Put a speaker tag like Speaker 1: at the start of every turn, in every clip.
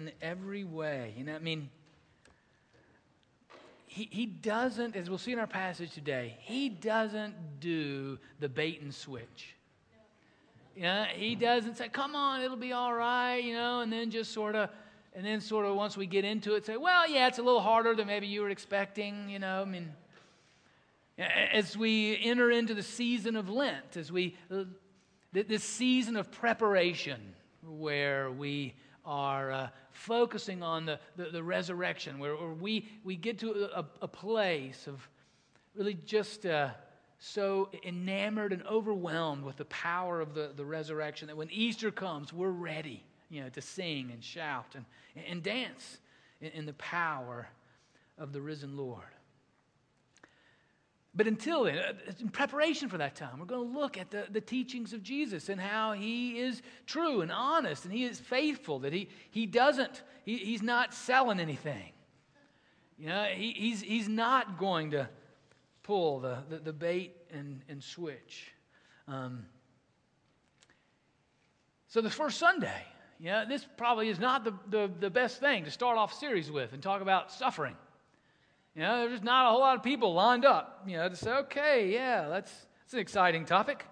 Speaker 1: in every way. You know, I mean, he, he doesn't, as we'll see in our passage today, he doesn't do the bait and switch. You know, he doesn't say, come on, it'll be all right, you know, and then just sort of, and then sort of once we get into it, say, well, yeah, it's a little harder than maybe you were expecting, you know, I mean, as we enter into the season of Lent, as we, uh, this season of preparation where we are uh, focusing on the, the, the resurrection, where, where, we, we get to a, a place of really just uh, so enamored and overwhelmed with the power of the, the resurrection that when Easter comes, we're ready you know, to sing and shout and, and dance in, in the power of the risen Lord. But until then, uh, in preparation for that time, we're going to look at the, the teachings of Jesus and how he is true and honest and he is faithful, that he, he doesn't, he, he's not selling anything. You know, he, he's, he's not going to pull the, the, the bait and, and switch. Um, so the first Sunday, you know, this probably is not the, the, the best thing to start off series with and talk about suffering. You know, there's not a whole lot of people lined up, you know, to say, okay, yeah, that's, that's an exciting topic.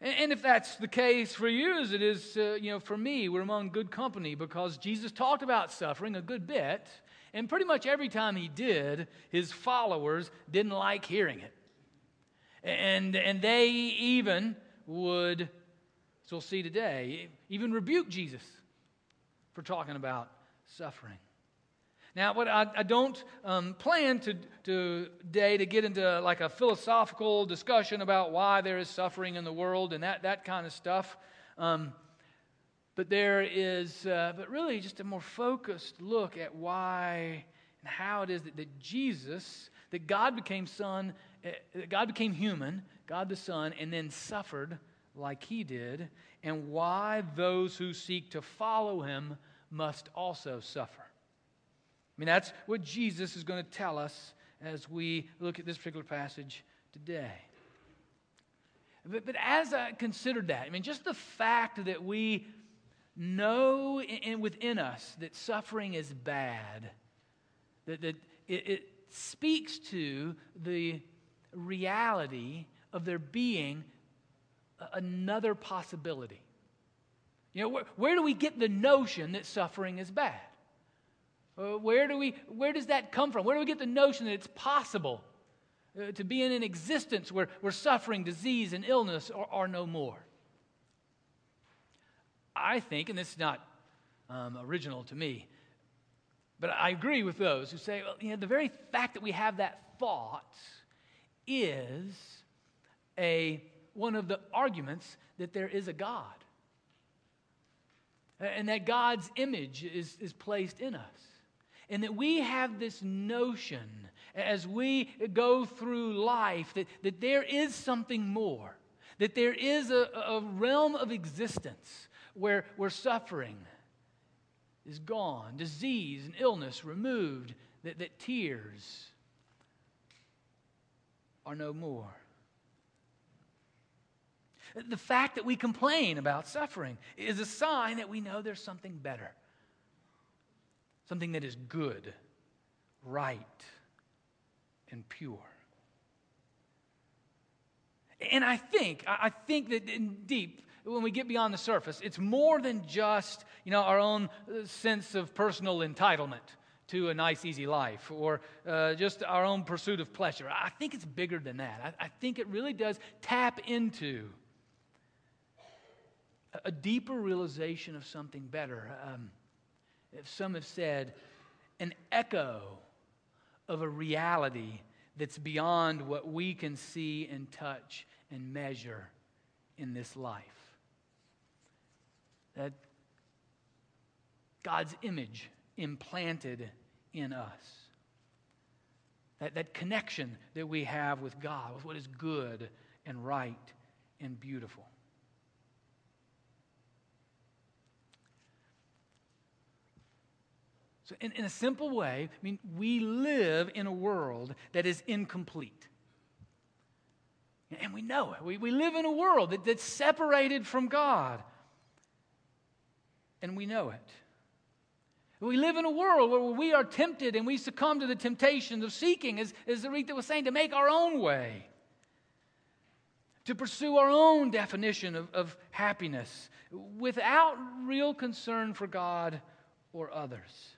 Speaker 1: And, and if that's the case for you, as it is, uh, you know, for me, we're among good company because Jesus talked about suffering a good bit, and pretty much every time he did, his followers didn't like hearing it. And, and they even would, as we'll see today, even rebuke Jesus for talking about suffering. Now, what I, I don't um, plan to, to, today to get into like a philosophical discussion about why there is suffering in the world and that, that kind of stuff. Um, but there is, uh, but really just a more focused look at why and how it is that, that Jesus, that God became Son, uh, God became human, God the Son, and then suffered like he did, and why those who seek to follow him must also suffer. I mean, that's what Jesus is going to tell us as we look at this particular passage today. But, but as I considered that, I mean, just the fact that we know in, within us that suffering is bad, that, that it, it speaks to the reality of there being another possibility. You know, where, where do we get the notion that suffering is bad? Uh, where, do we, where does that come from? Where do we get the notion that it's possible uh, to be in an existence where, where suffering, disease, and illness are, are no more? I think, and this is not um, original to me, but I agree with those who say, well, you know, the very fact that we have that thought is a, one of the arguments that there is a God. And that God's image is, is placed in us. And that we have this notion as we go through life that, that there is something more, that there is a, a realm of existence where, where suffering is gone, disease and illness removed, that, that tears are no more. The fact that we complain about suffering is a sign that we know there's something better something that is good, right, and pure. And I think, I think that in deep, when we get beyond the surface, it's more than just, you know, our own uh, sense of personal entitlement to a nice, easy life or uh, just our own pursuit of pleasure. I think it's bigger than that. I, I think it really does tap into a, deeper realization of something better. Um, some have said, an echo of a reality that's beyond what we can see and touch and measure in this life. That God's image implanted in us. That, that connection that we have with God, with what is good and right and beautiful. So, in, in a simple way, I mean, we live in a world that is incomplete. And we know it. We, we live in a world that, that's separated from God. and we know it. We live in a world where we are tempted and we succumb to the temptations of seeking, as, as Aretha was saying, to make our own way, to pursue our own definition of, of happiness without real concern for God or others.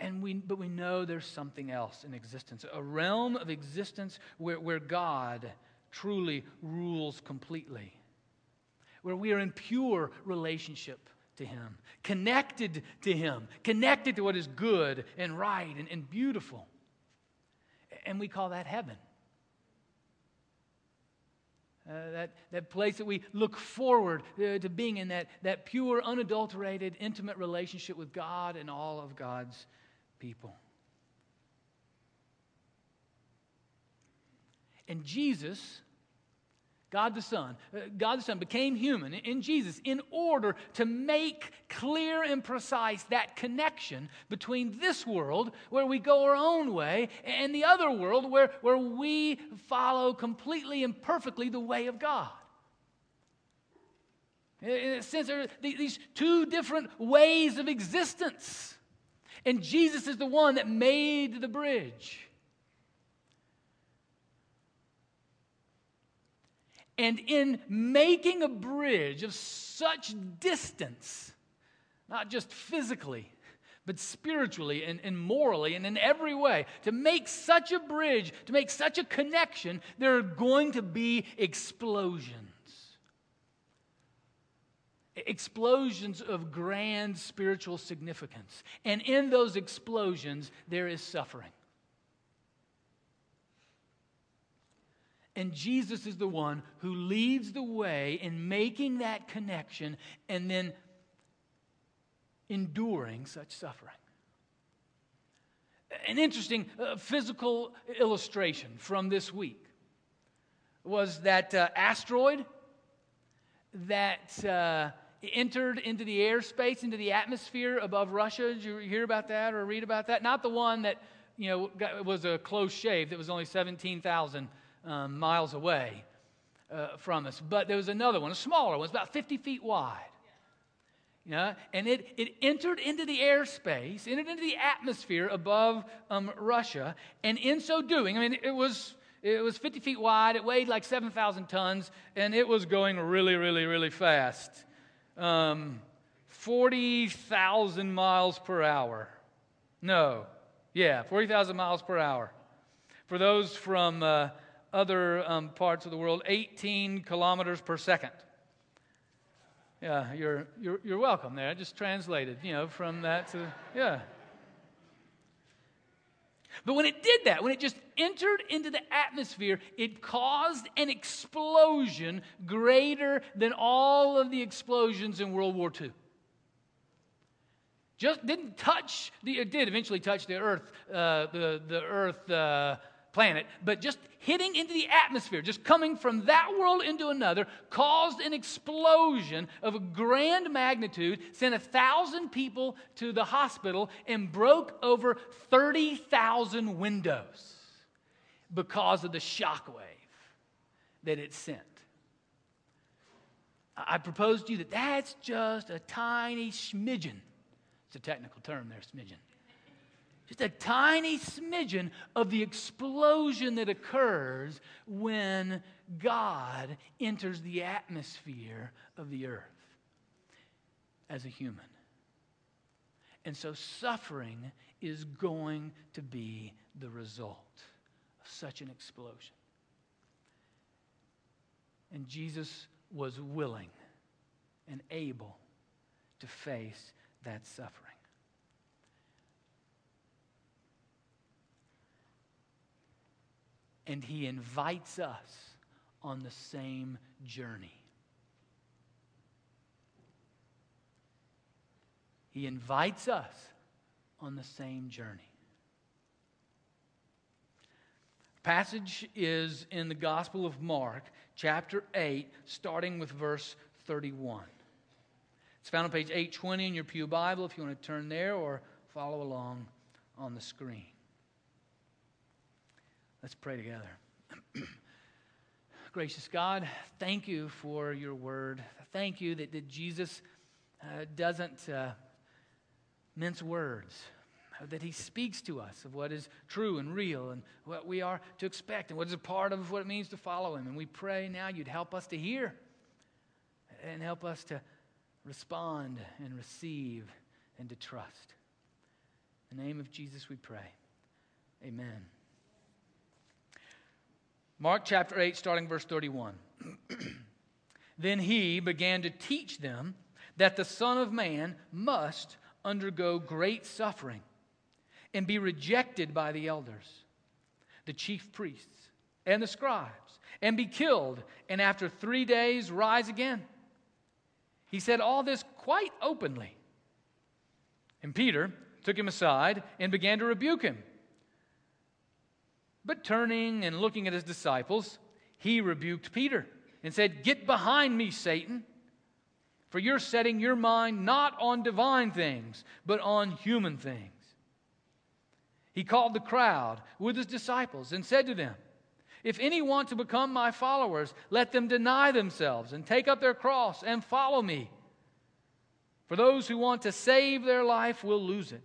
Speaker 1: And we, but we know there's something else in existence, a realm of existence where, where God truly rules completely, where we are in pure relationship to Him, connected to Him, connected to what is good and right and, and beautiful. And we call that heaven. Uh, that, that place that we look forward uh, to being in that, that pure, unadulterated, intimate relationship with God and all of God's people. And Jesus God the Son, uh, God the Son became human in Jesus in order to make clear and precise that connection between this world where we go our own way and the other world where, where we follow completely and perfectly the way of God. In a sense, there are these two different ways of existence. And Jesus is the one that made the bridge. And in making a bridge of such distance, not just physically, but spiritually and, and, morally and in every way, to make such a bridge, to make such a connection, there are going to be explosions. Explosions of grand spiritual significance. And in those explosions, there is suffering. And Jesus is the one who leads the way in making that connection and then enduring such suffering. An interesting uh, physical illustration from this week was that uh, asteroid that uh, entered into the airspace, into the atmosphere above Russia. Did you hear about that or read about that? Not the one that you know got, was a close shave that was only 17,000 um, miles away uh, from us. But there was another one, a smaller one, it's about 50 feet wide. You know, and it, it entered into the airspace, entered into the atmosphere above um, Russia, and in so doing, I mean, it was, it was 50 feet wide, it weighed like 7,000 tons, and it was going really, really, really fast. Um, 40,000 miles per hour. No, yeah, 40,000 miles per hour. For those from uh, other um, parts of the world, 18 kilometers per second. Yeah, you're, you're, you're welcome there. I just translated, you know, from that to, yeah. But when it did that, when it just entered into the atmosphere, it caused an explosion greater than all of the explosions in World War II. Just didn't touch the, it did eventually touch the earth, uh, the, the earth, uh, planet, but just hitting into the atmosphere, just coming from that world into another, caused an explosion of a grand magnitude, sent a thousand people to the hospital, and broke over 30,000 windows because of the shockwave that it sent. I propose to you that that's just a tiny smidgen. It's a technical term there, smidgen just a tiny smidgen of the explosion that occurs when God enters the atmosphere of the earth as a human. And so suffering is going to be the result of such an explosion. And Jesus was willing and able to face that suffering. And he invites us on the same journey. He invites us on the same journey. Passage is in the Gospel of Mark, chapter 8, starting with verse 31. It's found on page 820 in your Pew Bible if you want to turn there or follow along on the screen. Let's pray together. Gracious God, thank you for your word. Thank you that, that Jesus uh, doesn't uh, mince words, that he speaks to us of what is true and real and what we are to expect and what is a part of what it means to follow him. And we pray now you'd help us to hear and help us to respond and receive and to trust. In the name of Jesus we pray. Amen. Mark chapter 8, starting verse 31. then he began to teach them that the Son of Man must undergo great suffering and be rejected by the elders, the chief priests, and the scribes, and be killed, and after three days rise again. He said all this quite openly. And Peter took him aside and began to rebuke him. But turning and looking at his disciples, he rebuked Peter and said, Get behind me, Satan, for you're setting your mind not on divine things, but on human things. He called the crowd with his disciples and said to them, If any want to become my followers, let them deny themselves and take up their cross and follow me. For those who want to save their life will lose it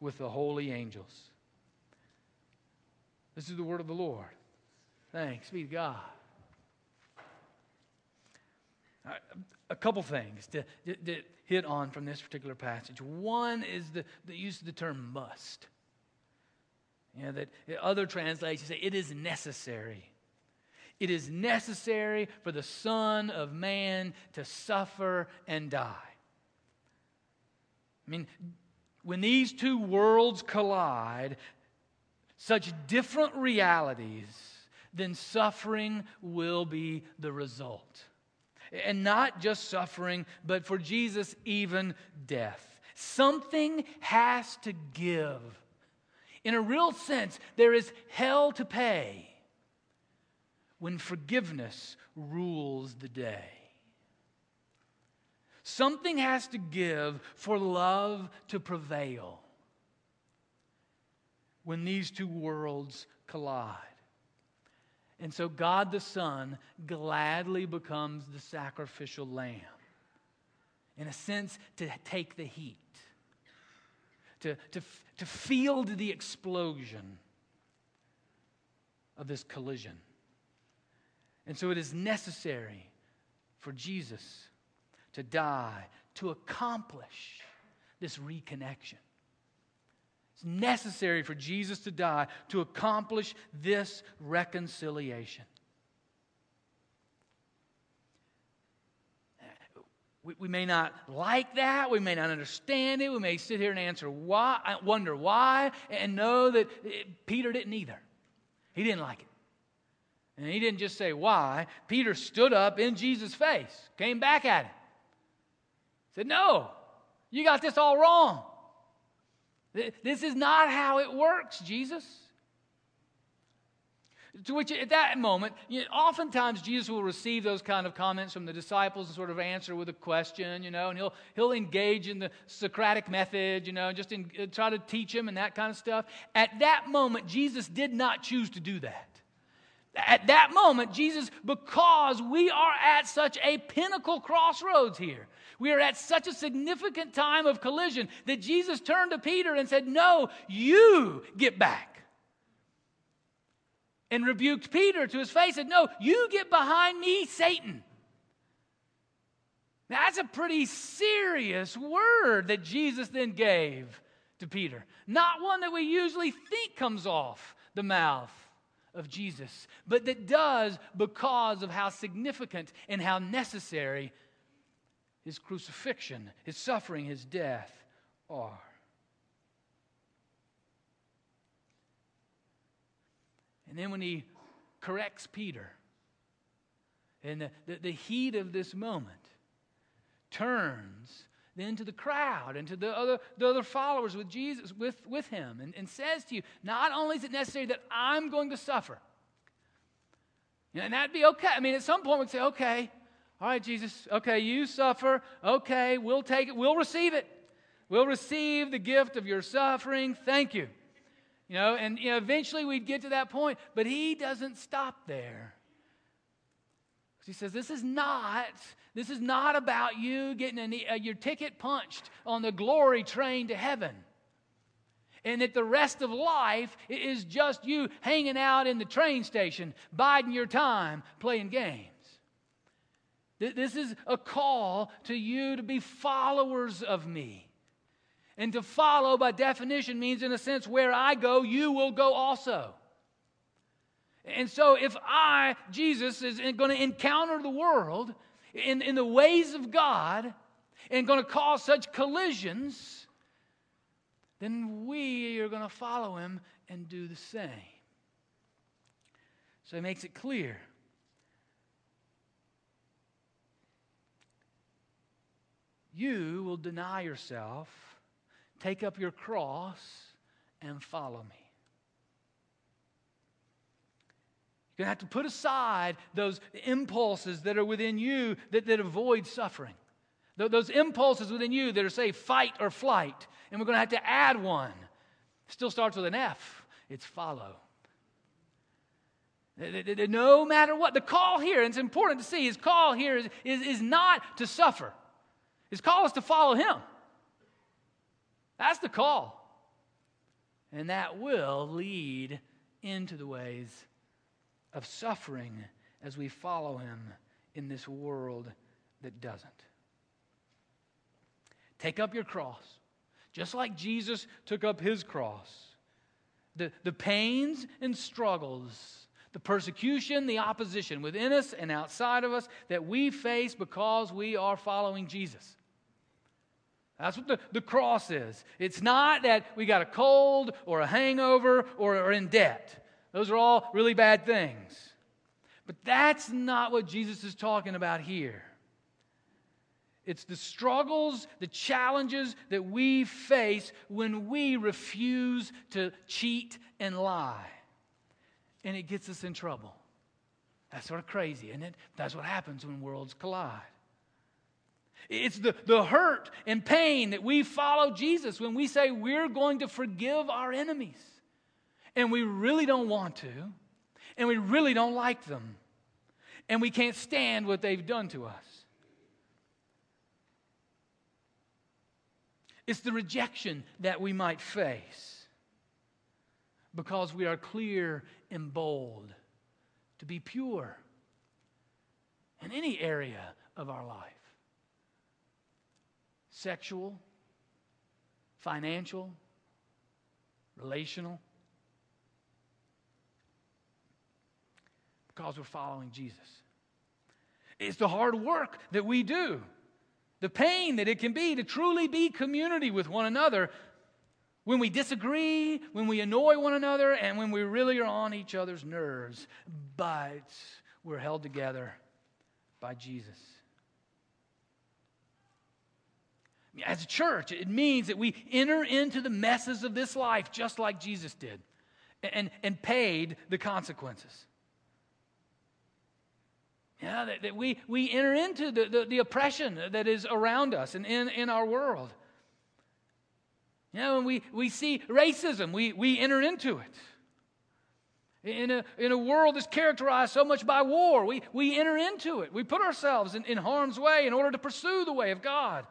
Speaker 1: with the holy angels. This is the word of the Lord. Thanks be to God. A couple things to, to, to, hit on from this particular passage. One is the, the use of the term must. You know, that other translations say it is necessary. It is necessary for the Son of Man to suffer and die. I mean, when these two worlds collide, such different realities, then suffering will be the result. And not just suffering, but for Jesus, even death. Something has to give. In a real sense, there is hell to pay when forgiveness rules the day. Something has to give for love to prevail when these two worlds collide. And so God the Son gladly becomes the sacrificial lamb, in a sense, to take the heat, to, to, to field the explosion of this collision. And so it is necessary for Jesus to die to accomplish this reconnection. It's necessary for Jesus to die to accomplish this reconciliation. We, may not like that. We may not understand it. We may sit here and answer why, uh, wonder why, and know that it, Peter didn't either. He didn't like it. And he didn't just say why. Peter stood up in Jesus' face, came back at him, said, No, you got this all wrong. This is not how it works, Jesus. To which, at that moment, you know, oftentimes Jesus will receive those kind of comments from the disciples and sort of answer with a question, you know, and he'll, he'll engage in the Socratic method, you know, just in, uh, try to teach him and that kind of stuff. At that moment, Jesus did not choose to do that. At that moment, Jesus, because we are at such a pinnacle crossroads here, we are at such a significant time of collision that Jesus turned to Peter and said, No, you get back. And rebuked Peter to his face, said, No, you get behind me, Satan. Now, that's a pretty serious word that Jesus then gave to Peter. Not one that we usually think comes off the mouth of Jesus, but that does because of how significant and how necessary his crucifixion, his suffering, his death are. And then when he corrects Peter and the, the, the heat of this moment turns then to the crowd and to the other, the other followers with Jesus, with, with him, and, and says to you, not only is it necessary that I'm going to suffer, and that'd be okay. I mean, at some point we'd say, okay, all right, Jesus, okay, you suffer. Okay, we'll take it. We'll receive it. We'll receive the gift of your suffering. Thank you. You know, and you know, eventually we'd get to that point, but he doesn't stop there. He says, This is not, this is not about you getting an, uh, your ticket punched on the glory train to heaven. And that the rest of life is just you hanging out in the train station, biding your time, playing games. This is a call to you to be followers of me. And to follow, by definition, means, in a sense, where I go, you will go also. And so, if I, Jesus, is going to encounter the world in, in the ways of God and going to cause such collisions, then we are going to follow him and do the same. So, he makes it clear you will deny yourself, take up your cross, and follow me. To have to put aside those impulses that are within you that, that avoid suffering. Those impulses within you that are, say, fight or flight. And we're going to have to add one. Still starts with an F. It's follow. No matter what, the call here, and it's important to see, his call here is, is, is not to suffer. His call is to follow him. That's the call. And that will lead into the ways of suffering as we follow him in this world that doesn't. Take up your cross, just like Jesus took up his cross. The, the pains and struggles the persecution, the opposition within us and outside of us that we face because we are following Jesus. That's what the, the cross is. It's not that we got a cold or a hangover or are in debt. Those are all really bad things. But that's not what Jesus is talking about here. It's the struggles, the challenges that we face when we refuse to cheat and lie and it gets us in trouble. That's sort of crazy, isn't it? That's what happens when worlds collide. It's the, the hurt and pain that we follow Jesus when we say we're going to forgive our enemies. And we really don't want to, and we really don't like them, and we can't stand what they've done to us. It's the rejection that we might face because we are clear and bold to be pure in any area of our life sexual, financial, relational. Because we're following Jesus. It's the hard work that we do, the pain that it can be to truly be community with one another when we disagree, when we annoy one another, and when we really are on each other's nerves, but we're held together by Jesus. As a church, it means that we enter into the messes of this life just like Jesus did and, and paid the consequences. Yeah, that, that we, we enter into the, the, the oppression that is around us and in, in our world. Know, when we, we see racism, we, we enter into it. In a, in a world that's characterized so much by war, we, we enter into it. We put ourselves in, in harm's way in order to pursue the way of God.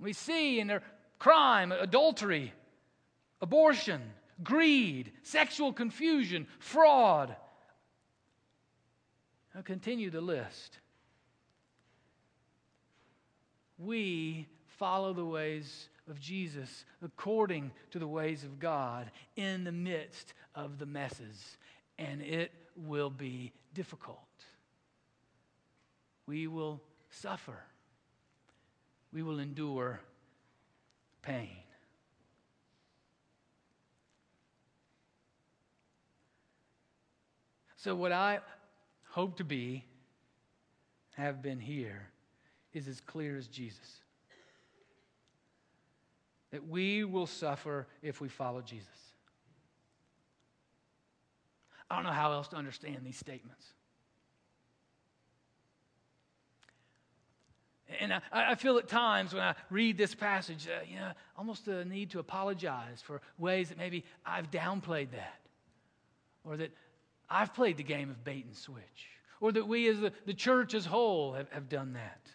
Speaker 1: We see in their crime, adultery, abortion, greed, sexual confusion, fraud. Continue the list. We follow the ways of Jesus according to the ways of God in the midst of the messes, and it will be difficult. We will suffer, we will endure pain. So, what I hope to be, have been here, is as clear as Jesus. That we will suffer if we follow Jesus. I don't know how else to understand these statements. And I, I, feel at times when I read this passage, uh, you know, almost a need to apologize for ways that maybe I've downplayed that, or that I've played the game of bait and switch, or that we as the, the church as whole have, have done that.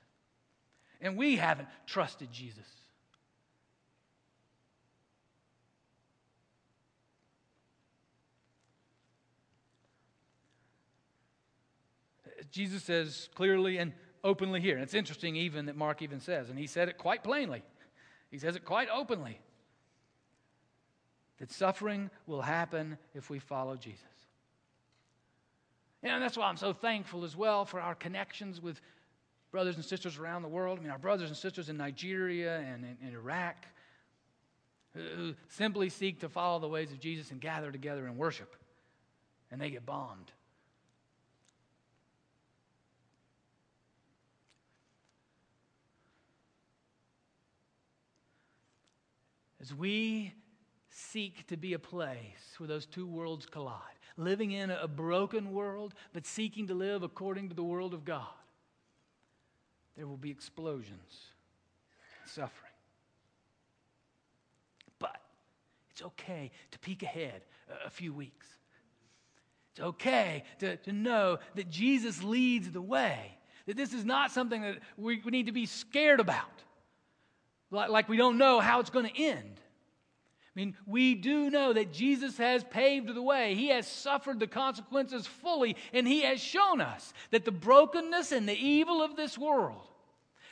Speaker 1: And we haven't trusted Jesus. Jesus says clearly and openly here. And it's interesting, even that Mark even says, and he said it quite plainly. He says it quite openly that suffering will happen if we follow Jesus. And that's why I'm so thankful as well for our connections with brothers and sisters around the world. I mean, our brothers and sisters in Nigeria and in, in Iraq who, simply seek to follow the ways of Jesus and gather together and worship, and they get bombed. As we seek to be a place where those two worlds collide, living in a broken world, but seeking to live according to the world of God, there will be explosions, suffering. But it's okay to peek ahead a, few weeks. It's okay to, to know that Jesus leads the way, that this is not something that we, we need to be scared about like, like we don't know how it's going to end. I mean, we do know that Jesus has paved the way. He has suffered the consequences fully, and He has shown us that the brokenness and the evil of this world,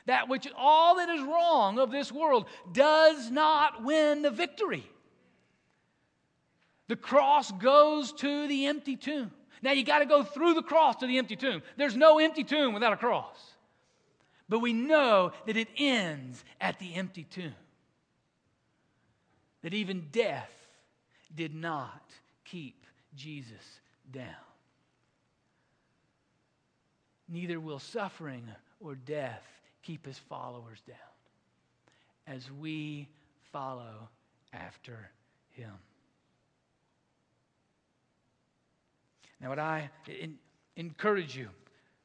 Speaker 1: that which all that is wrong of this world, does not win the victory. The cross goes to the empty tomb. Now, you got to go through the cross to the empty tomb. There's no empty tomb without a cross. But we know that it ends at the empty tomb. That even death did not keep Jesus down. Neither will suffering or death keep his followers down as we follow after him. Now, what I encourage you,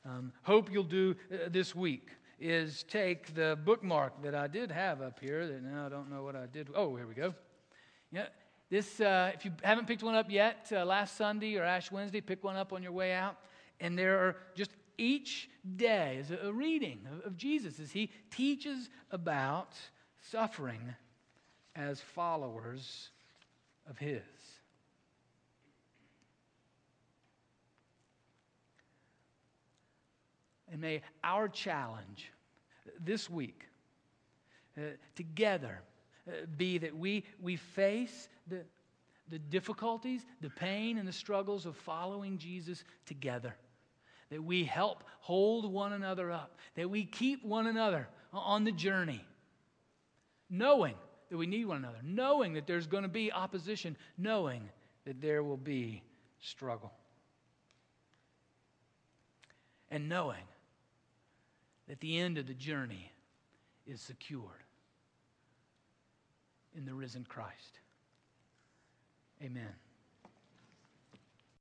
Speaker 1: um, hope you'll do uh, this week is take the bookmark that I did have up here that now I don't know what I did. Oh, here we go. Yeah, this, uh, if you haven't picked one up yet, uh, last Sunday or Ash Wednesday, pick one up on your way out. And there are just each day is a reading of, of Jesus as he teaches about suffering as followers of his. And may our challenge this week uh, together be that we, we face the, the difficulties, the pain, and the struggles of following Jesus together. That we help hold one another up. That we keep one another on the journey. Knowing that we need one another. Knowing that there's going to be opposition. Knowing that there will be struggle. And knowing that the end of the journey is secured in the risen Christ. Amen.